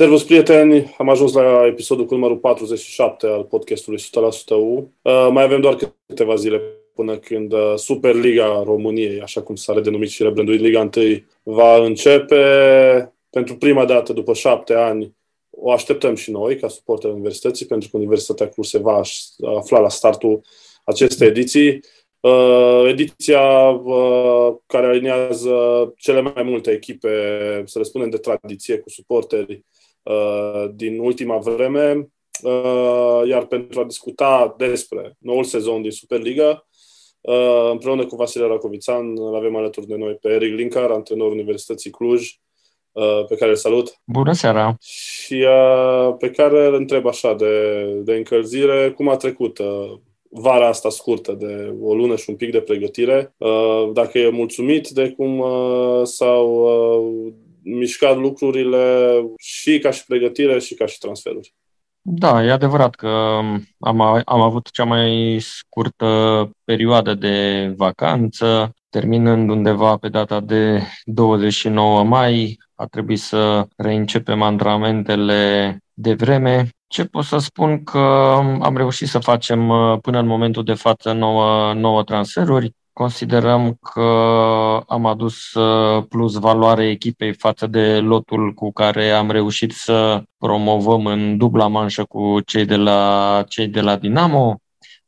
Servus, prieteni! Am ajuns la episodul cu numărul 47 al podcastului 100% U. Uh, mai avem doar câteva zile până când uh, Superliga României, așa cum s-a redenumit și rebranduit Liga 1, va începe pentru prima dată după șapte ani. O așteptăm și noi, ca suporteri universității, pentru că Universitatea Cluj se va afla la startul acestei ediții. Uh, ediția uh, care alinează cele mai multe echipe, să le spunem de tradiție, cu suporteri uh, din ultima vreme, uh, iar pentru a discuta despre noul sezon din Superliga, uh, împreună cu Vasile Racovițan, îl avem alături de noi pe Eric Linkar, antrenor Universității Cluj, uh, pe care îl salut. Bună seara! Și uh, pe care îl întreb așa de, de încălzire, cum a trecut uh, vara asta scurtă de o lună și un pic de pregătire, uh, dacă e mulțumit de cum uh, s-au uh, mișcat lucrurile și ca și pregătire și ca și transferuri. Da, e adevărat că am, am avut cea mai scurtă perioadă de vacanță, terminând undeva pe data de 29 mai. A trebuit să reîncepem antrenamentele de vreme ce pot să spun că am reușit să facem uh, până în momentul de față nouă, nouă transferuri. Considerăm că am adus uh, plus valoare echipei față de lotul cu care am reușit să promovăm în dubla manșă cu cei de la, cei de la Dinamo.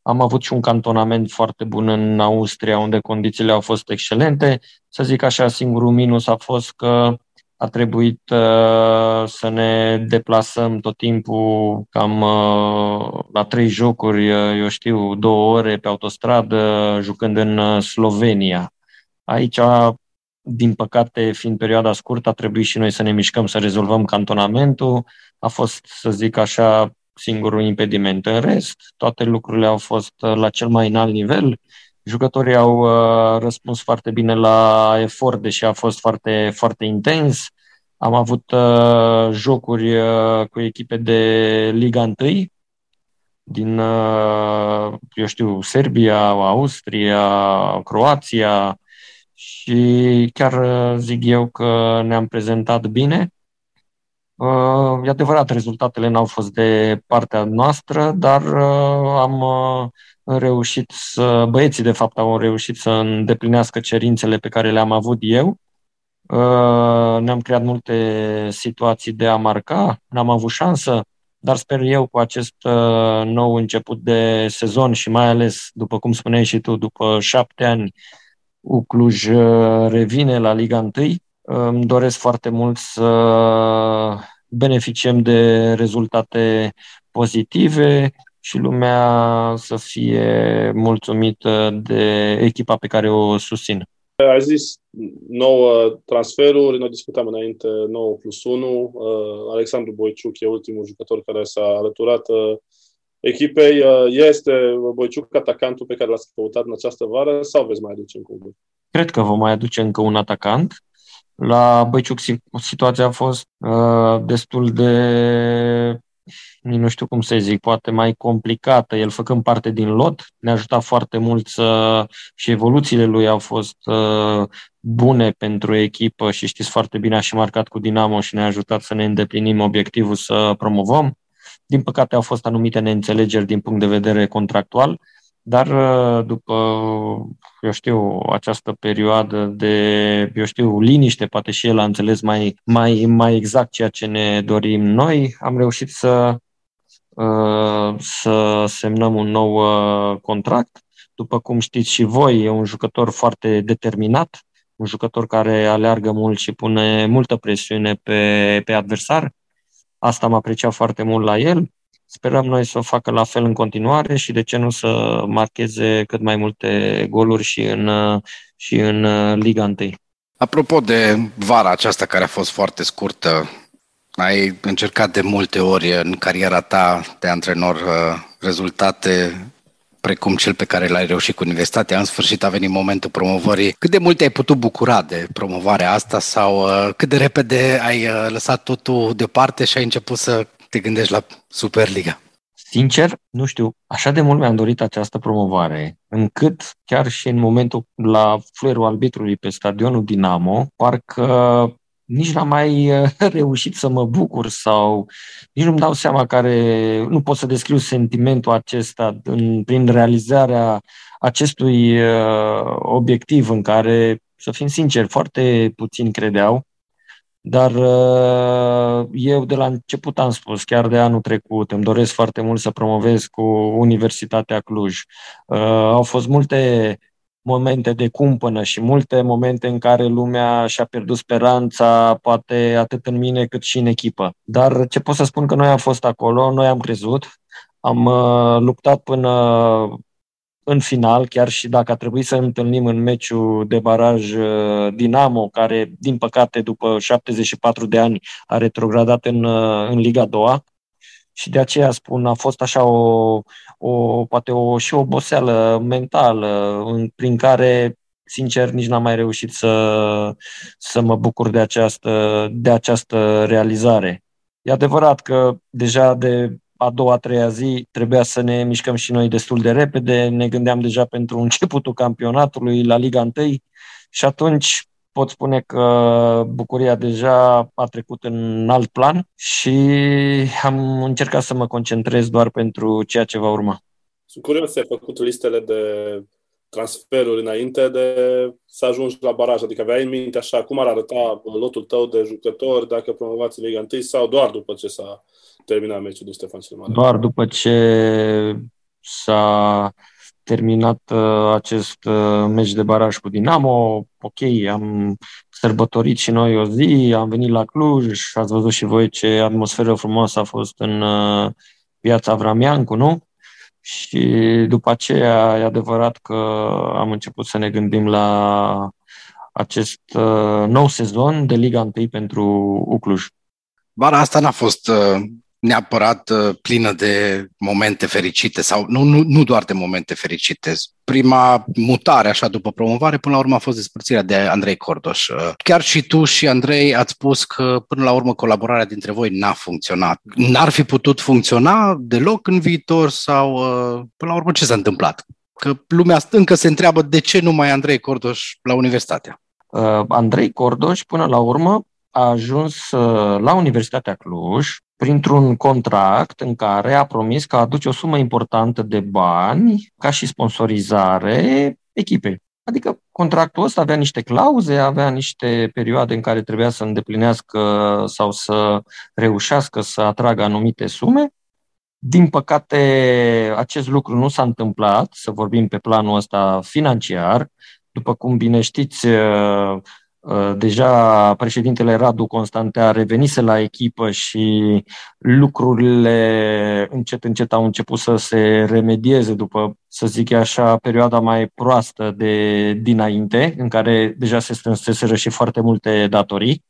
Am avut și un cantonament foarte bun în Austria, unde condițiile au fost excelente. Să zic așa, singurul minus a fost că a trebuit uh, să ne deplasăm tot timpul cam uh, la trei jocuri, uh, eu știu, două ore pe autostradă, jucând în uh, Slovenia. Aici, din păcate, fiind perioada scurtă, a trebuit și noi să ne mișcăm să rezolvăm cantonamentul. A fost, să zic așa, singurul impediment. În rest, toate lucrurile au fost uh, la cel mai înalt nivel. Jucătorii au uh, răspuns foarte bine la efort, deși a fost foarte, foarte intens. Am avut uh, jocuri uh, cu echipe de Liga 1 din, uh, eu știu, Serbia, Austria, Croația și chiar uh, zic eu că ne-am prezentat bine. Uh, e adevărat, rezultatele n-au fost de partea noastră, dar uh, am uh, reușit să, băieții de fapt au reușit să îndeplinească cerințele pe care le-am avut eu Uh, ne-am creat multe situații de a marca, n-am avut șansă, dar sper eu cu acest uh, nou început de sezon și mai ales, după cum spuneai și tu, după șapte ani, Ucluj uh, revine la Liga 1. Îmi doresc foarte mult să beneficiem de rezultate pozitive și lumea să fie mulțumită de echipa pe care o susțin. Ai zis 9 transferuri, noi discutam înainte 9 plus 1. Uh, Alexandru Boiciuc e ultimul jucător care s-a alăturat uh, echipei. Uh, este Boiciuc atacantul pe care l-ați căutat în această vară sau veți mai aduce încă unul? Cred că vom mai aduce încă un atacant. La Băiciuc situația a fost uh, destul de nu știu cum să zic, poate mai complicată, el făcând parte din lot, ne-a ajutat foarte mult să, și evoluțiile lui au fost uh, bune pentru echipă și știți foarte bine, a și marcat cu Dinamo și ne-a ajutat să ne îndeplinim obiectivul să promovăm. Din păcate au fost anumite neînțelegeri din punct de vedere contractual, dar uh, după, eu știu, această perioadă de, eu știu, liniște, poate și el a înțeles mai, mai, mai exact ceea ce ne dorim noi, am reușit să Uh, să semnăm un nou uh, contract. După cum știți și voi, e un jucător foarte determinat, un jucător care aleargă mult și pune multă presiune pe, pe adversar. Asta am apreciat foarte mult la el. Sperăm noi să o facă la fel în continuare și de ce nu să marcheze cât mai multe goluri și în, și în Liga 1. Apropo de vara aceasta care a fost foarte scurtă, ai încercat de multe ori în cariera ta de antrenor uh, rezultate precum cel pe care l-ai reușit cu universitatea. În sfârșit a venit momentul promovării. Cât de mult ai putut bucura de promovarea asta sau uh, cât de repede ai uh, lăsat totul deoparte și ai început să te gândești la Superliga? Sincer, nu știu, așa de mult mi-am dorit această promovare, încât chiar și în momentul la fluierul arbitrului pe stadionul Dinamo, parcă nici n-am mai reușit să mă bucur sau nici nu-mi dau seama care, nu pot să descriu sentimentul acesta în, prin realizarea acestui uh, obiectiv în care, să fim sinceri, foarte puțini credeau, dar uh, eu de la început am spus, chiar de anul trecut, îmi doresc foarte mult să promovez cu Universitatea Cluj. Uh, au fost multe momente de cumpănă și multe momente în care lumea și-a pierdut speranța, poate atât în mine cât și în echipă. Dar ce pot să spun că noi am fost acolo, noi am crezut, am uh, luptat până în final, chiar și dacă a trebuit să întâlnim în meciul de baraj uh, Dinamo, care, din păcate, după 74 de ani a retrogradat în, uh, în Liga 2 și de aceea spun, a fost așa o, o poate o, și o oboseală mentală în, prin care sincer, nici n-am mai reușit să, să mă bucur de această, de această realizare. E adevărat că deja de a doua, a treia zi trebuia să ne mișcăm și noi destul de repede, ne gândeam deja pentru începutul campionatului la Liga 1 și atunci pot spune că bucuria deja a trecut în alt plan și am încercat să mă concentrez doar pentru ceea ce va urma. Sunt curios, ai făcut listele de transferuri înainte de să ajungi la baraj? Adică aveai în minte așa cum ar arăta lotul tău de jucători dacă promovați în Liga 1 sau doar după ce s-a terminat meciul de Ștefan cel Mare? Doar după ce s-a terminat uh, acest uh, meci de baraj cu Dinamo, ok, am sărbătorit și noi o zi, am venit la Cluj, ați văzut și voi ce atmosferă frumoasă a fost în uh, piața Vramiancu, nu? Și după aceea e adevărat că am început să ne gândim la acest uh, nou sezon de Liga 1 pentru Ucluj. Bara asta n-a fost uh, neapărat uh, plină de momente fericite sau nu, nu, nu doar de momente fericite. Prima mutare, așa, după promovare, până la urmă a fost despărțirea de Andrei Cordoș. Uh, chiar și tu și Andrei ați spus că până la urmă colaborarea dintre voi n-a funcționat. N-ar fi putut funcționa deloc în viitor sau uh, până la urmă ce s-a întâmplat? Că lumea încă se întreabă de ce nu mai Andrei Cordoș la universitatea. Uh, Andrei Cordoș, până la urmă, a ajuns uh, la Universitatea Cluj printr-un contract în care a promis că aduce o sumă importantă de bani ca și sponsorizare echipei. Adică contractul ăsta avea niște clauze, avea niște perioade în care trebuia să îndeplinească sau să reușească să atragă anumite sume. Din păcate, acest lucru nu s-a întâmplat, să vorbim pe planul ăsta financiar. După cum bine știți, Uh, deja președintele Radu Constantea revenise la echipă și lucrurile încet, încet au început să se remedieze după, să zic așa, perioada mai proastă de dinainte, în care deja se strânseseră și foarte multe datorii.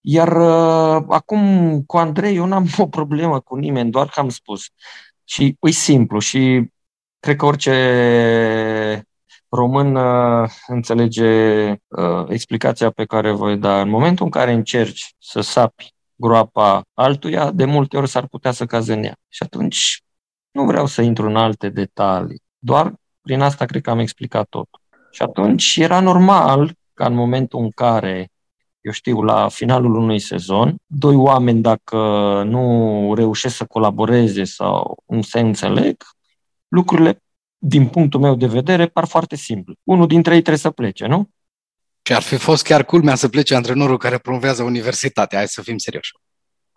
Iar uh, acum cu Andrei eu n-am o problemă cu nimeni, doar că am spus. Și e simplu și cred că orice român uh, înțelege uh, explicația pe care voi da. În momentul în care încerci să sapi groapa altuia, de multe ori s-ar putea să caze în ea. Și atunci nu vreau să intru în alte detalii. Doar prin asta cred că am explicat tot. Și atunci era normal ca în momentul în care, eu știu, la finalul unui sezon, doi oameni, dacă nu reușesc să colaboreze sau nu se înțeleg, lucrurile din punctul meu de vedere, par foarte simplu. Unul dintre ei trebuie să plece, nu? Și ar fi fost chiar culmea să plece antrenorul care promovează universitatea, hai să fim serioși.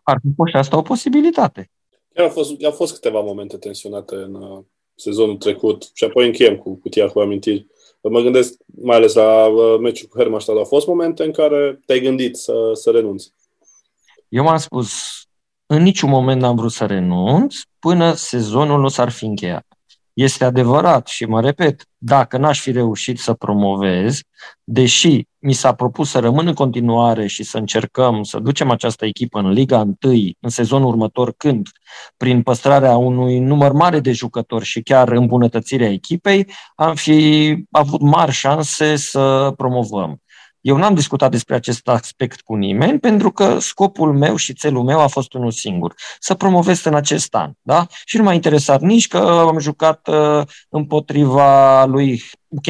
Ar fi fost și asta o posibilitate. Chiar au fost, au fost câteva momente tensionate în uh, sezonul trecut și apoi încheiem cu cutia cu amintiri. Mă gândesc mai ales la uh, meciul cu Hermannstadt. Au fost momente în care te-ai gândit să, să renunți. Eu m-am spus, în niciun moment n-am vrut să renunț până sezonul nu s-ar fi încheiat. Este adevărat și mă repet, dacă n-aș fi reușit să promovez, deși mi s-a propus să rămân în continuare și să încercăm să ducem această echipă în Liga 1 în sezonul următor, când, prin păstrarea unui număr mare de jucători și chiar îmbunătățirea echipei, am fi avut mari șanse să promovăm. Eu n-am discutat despre acest aspect cu nimeni pentru că scopul meu și țelul meu a fost unul singur, să promovez în acest an. Da? Și nu m-a interesat nici că am jucat uh, împotriva lui ok,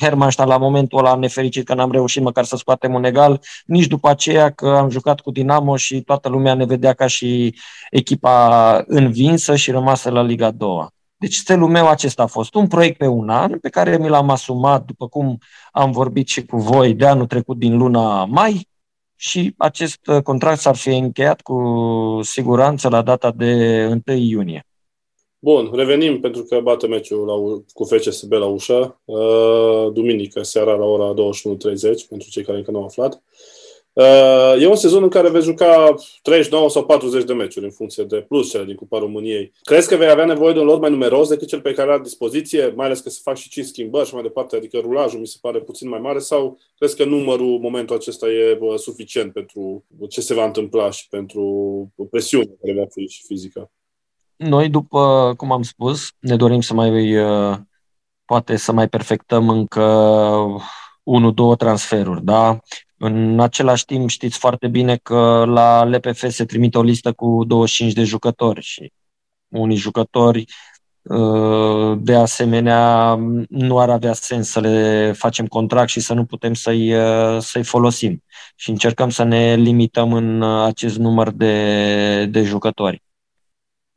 Hermannstein la momentul ăla nefericit că n-am reușit măcar să scoatem un egal, nici după aceea că am jucat cu Dinamo și toată lumea ne vedea ca și echipa învinsă și rămasă la Liga 2. Deci stelul meu acesta a fost un proiect pe un an pe care mi l-am asumat, după cum am vorbit și cu voi, de anul trecut din luna mai și acest uh, contract s-ar fi încheiat cu siguranță la data de 1 iunie. Bun, revenim pentru că bate meciul la, cu FCSB la ușă, uh, duminică seara la ora 21.30, pentru cei care încă nu au aflat. Uh, e un sezon în care vei juca 39 sau 40 de meciuri în funcție de plus cele din Cupa României. Crezi că vei avea nevoie de un lot mai numeros decât cel pe care are dispoziție, mai ales că se fac și 5 schimbări și mai departe, adică rulajul mi se pare puțin mai mare sau crezi că numărul, momentul acesta e bă, suficient pentru ce se va întâmpla și pentru presiunea care va fi și fizică? Noi, după cum am spus, ne dorim să mai uh, poate să mai perfectăm încă unu, două transferuri, da? În același timp știți foarte bine că la LPF se trimite o listă cu 25 de jucători și unii jucători uh, de asemenea nu ar avea sens să le facem contract și să nu putem să-i, uh, să-i folosim. Și încercăm să ne limităm în acest număr de, de jucători.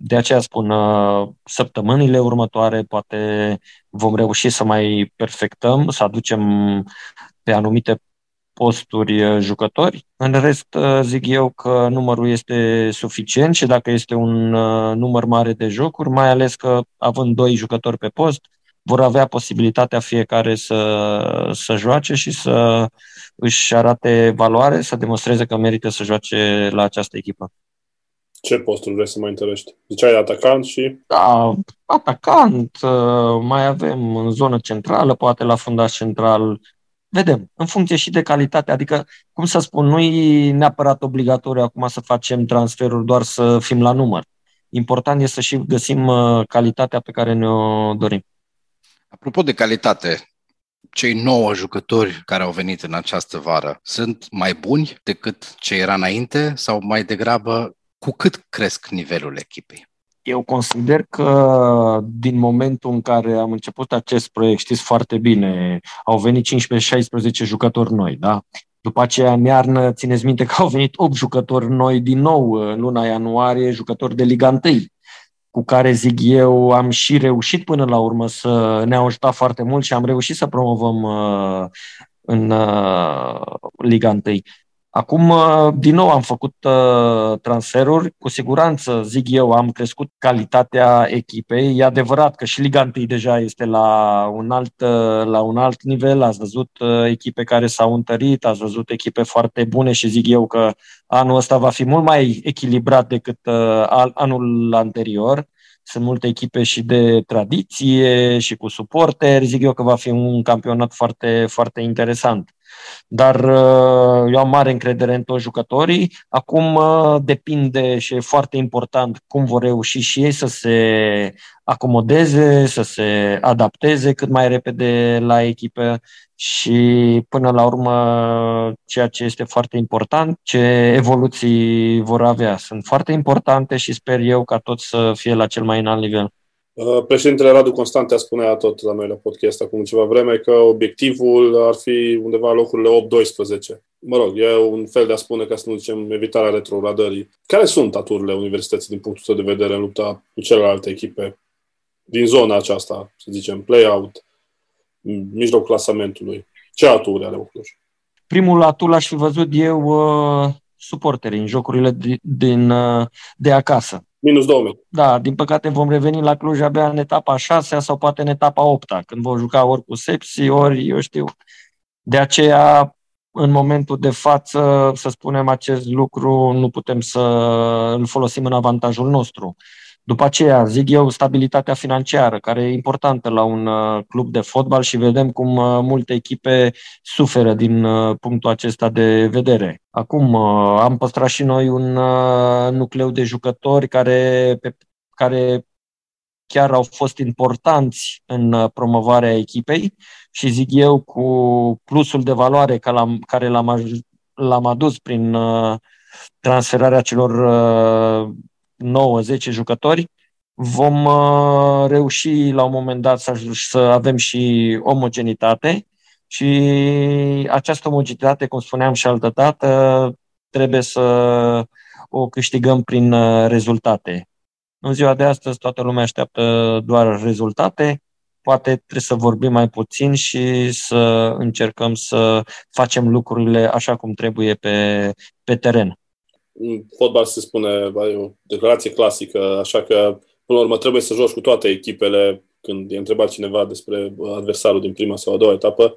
De aceea spun, uh, săptămânile următoare poate vom reuși să mai perfectăm, să aducem pe anumite posturi uh, jucători. În rest, uh, zic eu că numărul este suficient și dacă este un număr mare de jocuri, mai ales că având doi jucători pe post, vor avea posibilitatea fiecare să, să joace și să își arate valoare, să demonstreze că merită să joace la această echipă. Ce posturi vrei să mai întărești? Ziceai atacant și... Da, atacant, uh, mai avem în zonă centrală, poate la fundaș central. Vedem, în funcție și de calitate. Adică, cum să spun, nu e neapărat obligatoriu acum să facem transferuri doar să fim la număr. Important este să și găsim uh, calitatea pe care ne-o dorim. Apropo de calitate, cei nouă jucători care au venit în această vară sunt mai buni decât ce era înainte sau mai degrabă cu cât cresc nivelul echipei? Eu consider că din momentul în care am început acest proiect, știți foarte bine, au venit 15-16 jucători noi, da? După aceea, în iarnă, țineți minte că au venit 8 jucători noi din nou în luna ianuarie, jucători de Liga 1, cu care, zic eu, am și reușit până la urmă să ne-au ajutat foarte mult și am reușit să promovăm uh, în uh, Liga 1. Acum, uh, din nou, am făcut uh, transferuri. Cu siguranță, zic eu, am crescut calitatea echipei. E adevărat că și Liga 1 deja este la un alt, uh, la un alt nivel. Ați văzut echipe care s-au întărit, ați văzut echipe foarte bune și zic eu că anul ăsta va fi mult mai echilibrat decât anul anterior. Sunt multe echipe și de tradiție și cu suporteri. Zic eu că va fi un campionat foarte, foarte interesant. Dar uh, eu am mare încredere în toți jucătorii. Acum uh, depinde și e foarte important cum vor reuși și ei să se acomodeze, să se adapteze cât mai repede la echipe și până la urmă ceea ce este foarte important, ce evoluții vor avea. Sunt foarte importante și sper eu ca tot să fie la cel mai înalt nivel. Uh, președintele Radu Constantea spunea tot la noi la podcast acum ceva vreme că obiectivul ar fi undeva la locurile 8-12. Mă rog, e un fel de a spune, ca să nu zicem, evitarea retrogradării. Care sunt aturile universității din punctul tău de vedere în lupta cu celelalte echipe din zona aceasta, să zicem, play-out, mijlocul clasamentului? Ce aturi are Cluj? Primul atul aș fi văzut eu uh, suporterii în jocurile din, uh, de acasă Minus 2000. Da, din păcate vom reveni la Cluj abia în etapa 6 sau poate în etapa 8 când vom juca ori cu Sepsi, ori eu știu. De aceea, în momentul de față, să spunem acest lucru, nu putem să îl folosim în avantajul nostru. După aceea, zic eu, stabilitatea financiară, care e importantă la un uh, club de fotbal și vedem cum uh, multe echipe suferă din uh, punctul acesta de vedere. Acum, am păstrat și noi un nucleu de jucători care, pe, care chiar au fost importanți în promovarea echipei și zic eu cu plusul de valoare care l-am, l-am adus prin transferarea celor 9-10 jucători, vom reuși la un moment dat să, să avem și omogenitate și această omogenitate, cum spuneam și altă dată, trebuie să o câștigăm prin uh, rezultate. În ziua de astăzi toată lumea așteaptă doar rezultate, poate trebuie să vorbim mai puțin și să încercăm să facem lucrurile așa cum trebuie pe, pe teren. În fotbal se spune, e o declarație clasică, așa că până la urmă trebuie să joci cu toate echipele când e întrebat cineva despre adversarul din prima sau a doua etapă.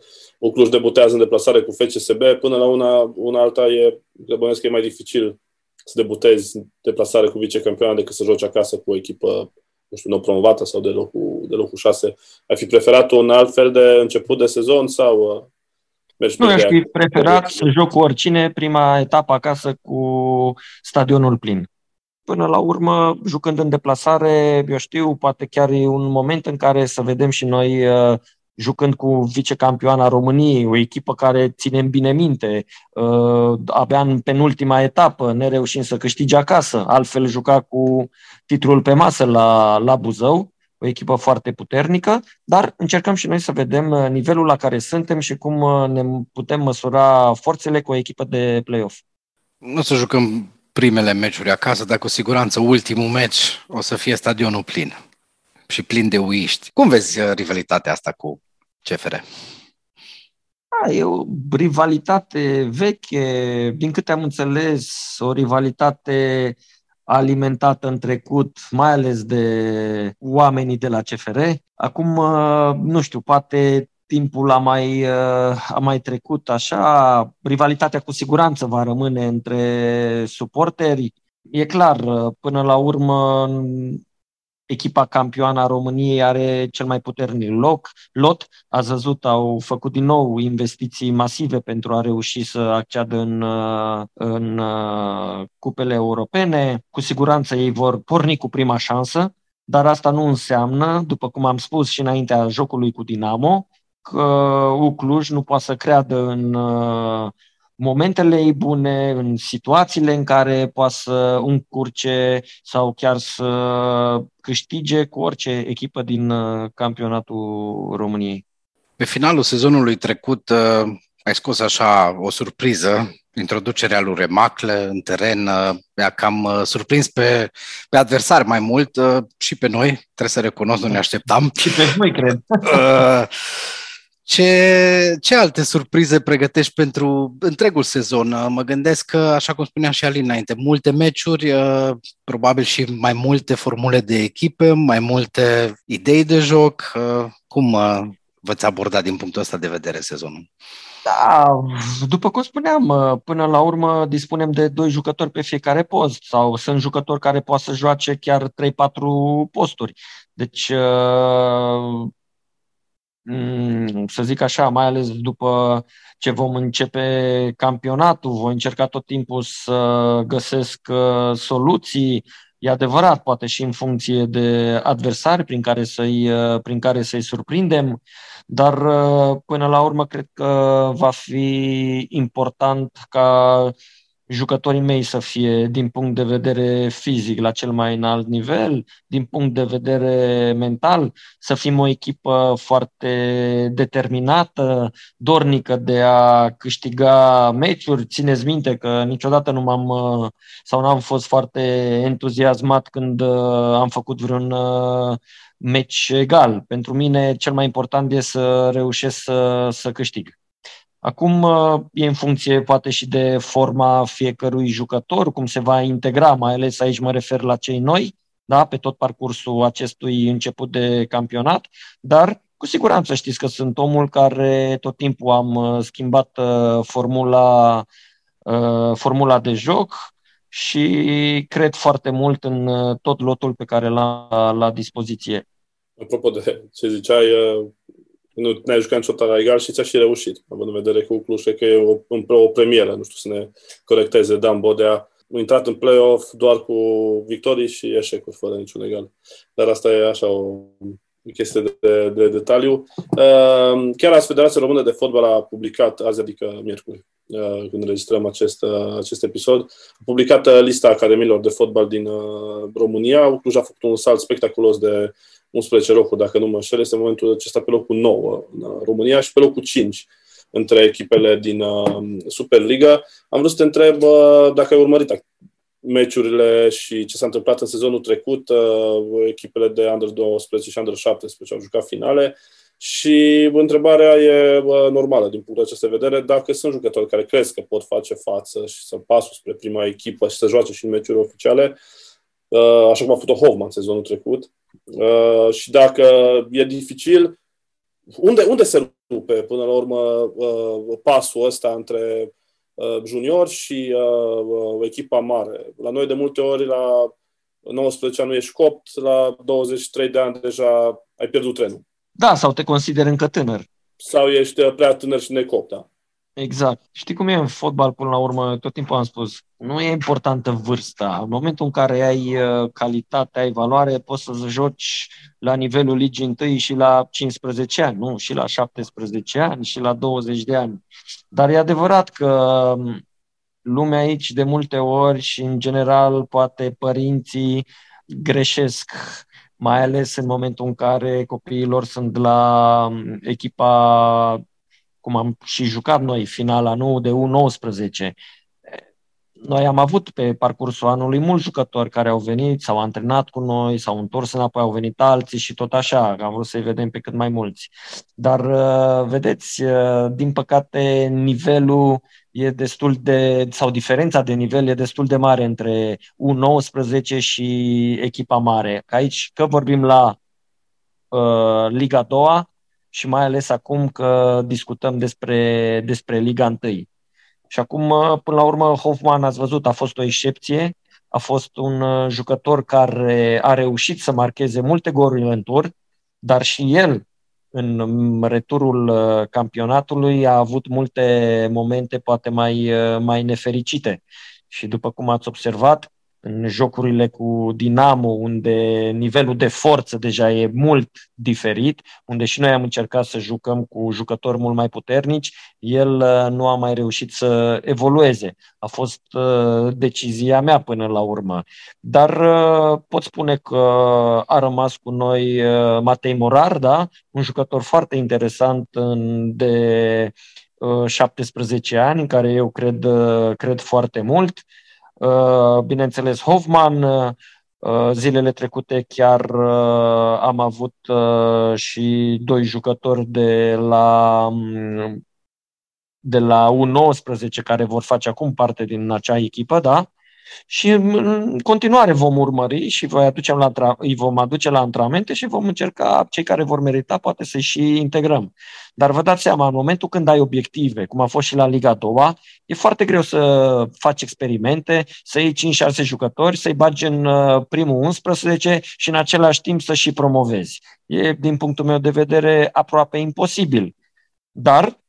Cluj debutează în deplasare cu FCSB, până la una, una alta e, bănesc că e mai dificil să debutezi în deplasare cu vicecampioana decât să joci acasă cu o echipă, nu știu, nou promovată sau de locul, de locul 6. Ai fi preferat un alt fel de început de sezon sau uh, mergi Nu, aș fi preferat să joc cu oricine prima etapă acasă cu stadionul plin. Până la urmă, jucând în deplasare, eu știu, poate chiar e un moment în care să vedem și noi uh, jucând cu vicecampioana României, o echipă care ținem bine minte, uh, abia în penultima etapă, nereușind să câștige acasă, altfel juca cu titlul pe masă la, la Buzău, o echipă foarte puternică, dar încercăm și noi să vedem uh, nivelul la care suntem și cum uh, ne putem măsura forțele cu o echipă de play-off. Nu să jucăm primele meciuri acasă, dar cu siguranță ultimul meci o să fie stadionul plin și plin de uiști. Cum vezi rivalitatea asta cu CFR? Da, e o rivalitate veche, din câte am înțeles, o rivalitate alimentată în trecut, mai ales de oamenii de la CFR. Acum, uh, nu știu, poate timpul a mai, uh, a mai trecut așa, rivalitatea cu siguranță va rămâne între suporteri. E clar, uh, până la urmă, echipa campioană a României are cel mai puternic loc, lot. Ați văzut, au făcut din nou investiții masive pentru a reuși să acceadă în, în cupele europene. Cu siguranță ei vor porni cu prima șansă, dar asta nu înseamnă, după cum am spus și înaintea jocului cu Dinamo, că Ucluj nu poate să creadă în momentele ei bune, în situațiile în care poate să încurce sau chiar să câștige cu orice echipă din uh, campionatul României. Pe finalul sezonului trecut uh, ai scos așa o surpriză, introducerea lui Remacle în teren, uh, mi-a cam surprins pe, pe adversari mai mult și pe noi, trebuie să recunosc, nu ne așteptam. Și pe noi, cred. Ce, ce alte surprize pregătești pentru întregul sezon? Mă gândesc că, așa cum spunea și Alin înainte, multe meciuri, uh, probabil și mai multe formule de echipe, mai multe idei de joc. Uh, cum uh, v-ați aborda din punctul ăsta de vedere sezonul? Da, după cum spuneam, până la urmă dispunem de doi jucători pe fiecare post sau sunt jucători care pot să joace chiar 3-4 posturi. Deci Mm, să zic așa, mai ales după ce vom începe campionatul, voi încerca tot timpul să găsesc uh, soluții, e adevărat, poate și în funcție de adversari prin care să-i, uh, prin care să-i surprindem, dar uh, până la urmă cred că va fi important ca jucătorii mei să fie, din punct de vedere fizic, la cel mai înalt nivel, din punct de vedere mental, să fim o echipă foarte determinată, dornică de a câștiga meciuri. Țineți minte că niciodată nu m-am sau n-am fost foarte entuziasmat când uh, am făcut vreun uh, meci egal. Pentru mine cel mai important e să reușesc să, să câștig. Acum uh, e în funcție poate și de forma fiecărui jucător, cum se va integra, mai ales aici mă refer la cei noi, da, pe tot parcursul acestui început de campionat, dar cu siguranță știți că sunt omul care tot timpul am uh, schimbat uh, formula, formula de joc și cred foarte mult în tot lotul pe care l-am la dispoziție. Apropo de ce ziceai, nu ne-ai jucat niciodată la egal și ți-a și reușit, având în vedere că Cluj că e o, o premieră, nu știu, să ne corecteze Dan Bodea. intrat în play-off doar cu victorii și eșecuri fără niciun egal. Dar asta e așa o chestie de, de, de detaliu. Uh, chiar azi Federația Română de Fotbal a publicat, azi adică miercuri, uh, când înregistrăm acest, uh, acest episod, a publicat lista academiilor de fotbal din România. Cluj a făcut un salt spectaculos de 11 locuri, dacă nu mă înșel, este în momentul acesta pe locul 9 în România și pe locul 5 între echipele din Superliga. Am vrut să te întreb dacă ai urmărit meciurile și ce s-a întâmplat în sezonul trecut. Uh, echipele de Under 12 și Under 17 au jucat finale și întrebarea e normală din punctul acesta de vedere, dacă sunt jucători care crezi că pot face față și să pasul spre prima echipă și să joace și în meciuri oficiale, uh, așa cum a făcut-o Hoffman sezonul trecut, uh, și dacă e dificil, unde, unde se rupe până la urmă pasul ăsta între Uh, junior și uh, uh, echipa mare. La noi de multe ori la 19 ani nu ești copt, la 23 de ani deja ai pierdut trenul. Da, sau te consideri încă tânăr. Sau ești prea tânăr și necopt, da. Exact. Știi cum e în fotbal până la urmă? Tot timpul am spus, nu e importantă vârsta. În momentul în care ai uh, calitate, ai valoare, poți să joci la nivelul ligii întâi și la 15 ani, nu? Și la 17 ani și la 20 de ani. Dar e adevărat că um, lumea aici de multe ori și în general poate părinții greșesc mai ales în momentul în care copiilor sunt la um, echipa cum am și jucat noi finala nu de U19. Noi am avut pe parcursul anului mulți jucători care au venit, s-au antrenat cu noi, s-au întors înapoi, au venit alții și tot așa, am vrut să-i vedem pe cât mai mulți. Dar, uh, vedeți, uh, din păcate, nivelul e destul de, sau diferența de nivel e destul de mare între U19 și echipa mare. Aici, că vorbim la uh, Liga 2, și mai ales acum că discutăm despre, despre Liga 1. Și acum, până la urmă, Hoffman, ați văzut, a fost o excepție, a fost un uh, jucător care a reușit să marcheze multe goluri în tur, dar și el, în returul uh, campionatului, a avut multe momente poate mai, uh, mai nefericite. Și după cum ați observat, în jocurile cu Dinamo, unde nivelul de forță deja e mult diferit, unde și noi am încercat să jucăm cu jucători mult mai puternici, el uh, nu a mai reușit să evolueze. A fost uh, decizia mea până la urmă. Dar uh, pot spune că a rămas cu noi Matei Morar, da? un jucător foarte interesant de 17 ani, în care eu cred, cred foarte mult. Uh, bineînțeles, Hoffman. Uh, zilele trecute chiar uh, am avut și doi jucători de la um, de la U19 care vor face acum parte din acea echipă, da? Și în continuare vom urmări și voi aduce la, îi vom aduce la antrenamente și vom încerca, cei care vor merita, poate să și integrăm. Dar vă dați seama, în momentul când ai obiective, cum a fost și la Liga 2, e foarte greu să faci experimente, să iei 5-6 jucători, să-i bagi în uh, primul 11 și în același timp să și promovezi. E, din punctul meu de vedere, aproape imposibil. Dar Uh,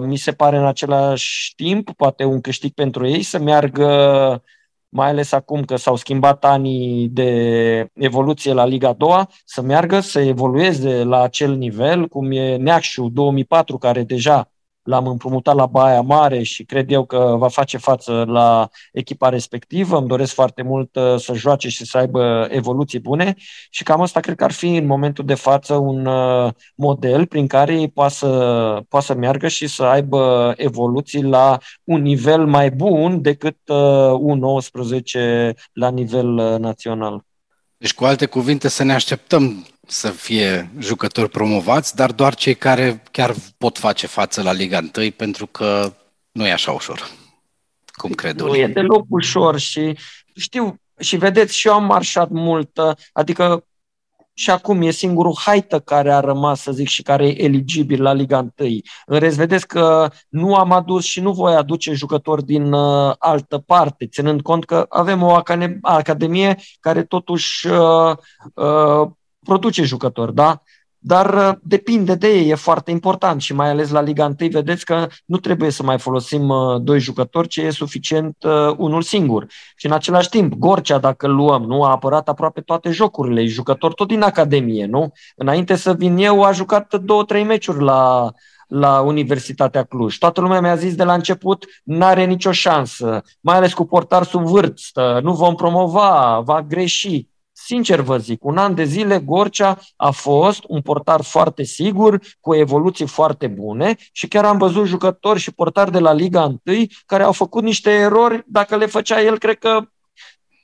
mi se pare în același timp, poate un câștig pentru ei, să meargă, mai ales acum că s-au schimbat anii de evoluție la Liga 2, să meargă, să evolueze la acel nivel, cum e Neacșu 2004, care deja l-am împrumutat la Baia Mare și cred eu că va face față la echipa respectivă. Îmi doresc foarte mult uh, să joace și să aibă evoluții bune și cam asta cred că ar fi în momentul de față un uh, model prin care ei poate să, poate să meargă și să aibă evoluții la un nivel mai bun decât uh, U19 la nivel național. Deci, cu alte cuvinte, să ne așteptăm să fie jucători promovați, dar doar cei care chiar pot face față la Liga 1, pentru că nu e așa ușor, cum cred Nu e deloc ușor și știu, și vedeți, și eu am marșat mult, adică și acum e singurul haită care a rămas, să zic, și care e eligibil la Liga 1. În rest, vedeți că nu am adus și nu voi aduce jucători din uh, altă parte, ținând cont că avem o academie care totuși uh, uh, produce jucători, da? dar uh, depinde de ei, e foarte important și mai ales la Liga 1 vedeți că nu trebuie să mai folosim uh, doi jucători, ci e suficient uh, unul singur. Și în același timp, Gorcea, dacă îl luăm, nu a apărat aproape toate jocurile, e jucător tot din Academie, nu? Înainte să vin eu, a jucat două, trei meciuri la, la Universitatea Cluj. Toată lumea mi-a zis de la început, n-are nicio șansă, mai ales cu portar sub vârstă, nu vom promova, va greși. Sincer vă zic, un an de zile Gorcea a fost un portar foarte sigur, cu evoluții foarte bune și chiar am văzut jucători și portari de la Liga 1 care au făcut niște erori, dacă le făcea el, cred că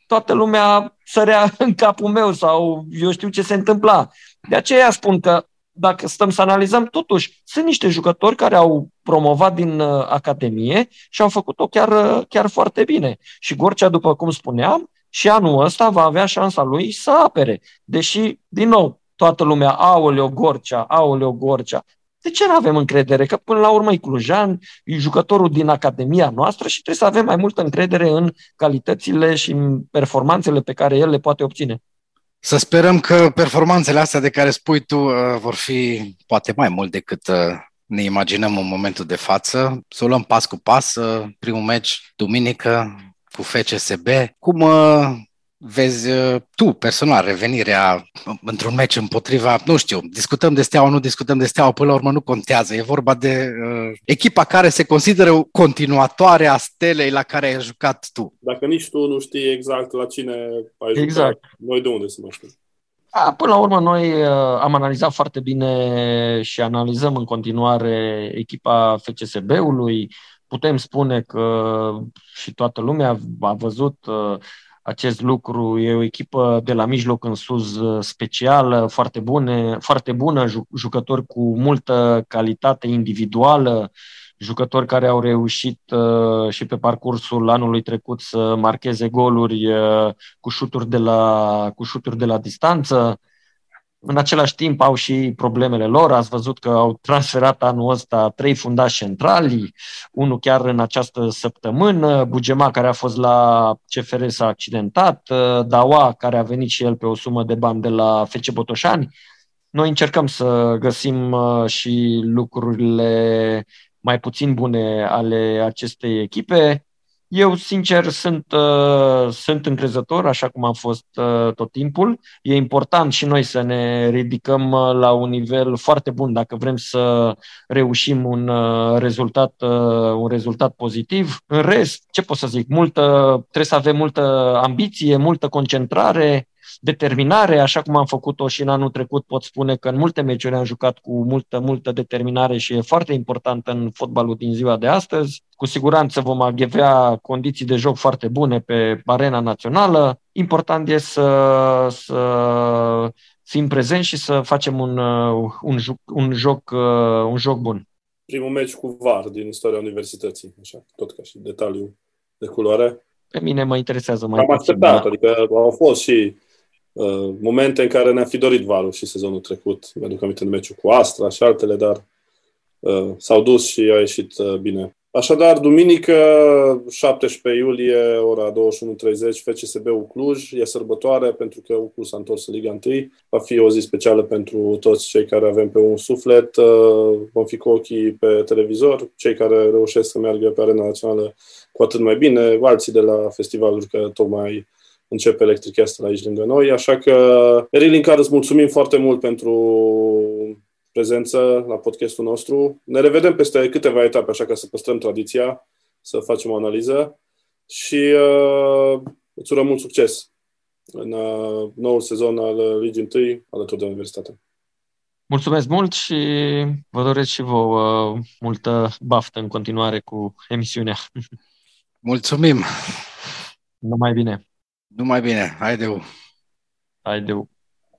toată lumea sărea în capul meu sau eu știu ce se întâmpla. De aceea spun că dacă stăm să analizăm, totuși sunt niște jucători care au promovat din uh, Academie și au făcut-o chiar, uh, chiar foarte bine. Și Gorcea, după cum spuneam, și anul ăsta va avea șansa lui să apere. Deși, din nou, toată lumea, aoleo Gorcea, aoleo Gorcea. De ce nu avem încredere? Că până la urmă e Clujan, e jucătorul din Academia noastră și trebuie să avem mai multă încredere în calitățile și în performanțele pe care el le poate obține. Să sperăm că performanțele astea de care spui tu uh, vor fi poate mai mult decât uh, ne imaginăm în momentul de față. Să o luăm pas cu pas. Uh, primul meci, duminică, cu FCSB. Cum uh, vezi uh, tu personal revenirea într-un meci împotriva, nu știu, discutăm de steaua, nu discutăm de steaua, până la urmă nu contează. E vorba de uh, echipa care se consideră continuatoare a stelei la care ai jucat tu. Dacă nici tu nu știi exact la cine ai jucat, exact. noi de unde să mai știm? A, până la urmă, noi uh, am analizat foarte bine și analizăm în continuare echipa FCSB-ului, putem spune că și toată lumea a văzut uh, acest lucru. E o echipă de la mijloc în sus uh, specială, foarte, bune, foarte bună, jucători cu multă calitate individuală, jucători care au reușit uh, și pe parcursul anului trecut să marcheze goluri cu șuturi de la, cu șuturi de la distanță. În același timp au și problemele lor. Ați văzut că au transferat anul ăsta trei fundași centrali, unul chiar în această săptămână, Bugema care a fost la CFR s-a accidentat, Dawa care a venit și el pe o sumă de bani de la FC Botoșani. Noi încercăm să găsim uh, și lucrurile mai puțin bune ale acestei echipe. Eu, sincer, sunt, uh, sunt încrezător, așa cum am fost uh, tot timpul. E important și noi să ne ridicăm uh, la un nivel foarte bun dacă vrem să reușim un uh, rezultat, uh, un rezultat pozitiv. În rest, ce pot să zic, multă, trebuie să avem multă ambiție, multă concentrare, determinare, așa cum am făcut-o și în anul trecut, pot spune că în multe meciuri am jucat cu multă, multă determinare și e foarte important în fotbalul din ziua de astăzi. Cu siguranță vom avea condiții de joc foarte bune pe arena națională. Important e să, să fim prezenți și să facem un, un, joc, un, joc, un joc bun. Primul meci cu VAR din istoria universității, așa, tot ca și detaliu de culoare. Pe mine mă interesează mai Am puțin. așteptat, da. adică au fost și Uh, momente în care ne-a fi dorit valul și sezonul trecut. Mi-aduc aminte de meciul cu Astra și altele, dar uh, s-au dus și a ieșit uh, bine. Așadar, duminică, 17 iulie, ora 21.30, FCSB-ul Cluj. E sărbătoare pentru că UCLU s-a întors în Liga 1. Va fi o zi specială pentru toți cei care avem pe un suflet. Uh, vom fi cu ochii pe televizor, cei care reușesc să meargă pe arena națională cu atât mai bine, alții de la festivaluri că tocmai începe Electric Castle aici lângă noi, așa că, Rilin îți mulțumim foarte mult pentru prezență la podcastul nostru. Ne revedem peste câteva etape, așa ca să păstrăm tradiția, să facem o analiză și uh, îți urăm mult succes în uh, noul sezon al Ligii 1 alături de Universitate. Mulțumesc mult și vă doresc și vouă uh, multă baftă în continuare cu emisiunea. Mulțumim! Numai bine! Numai bine, haideu! Haideu!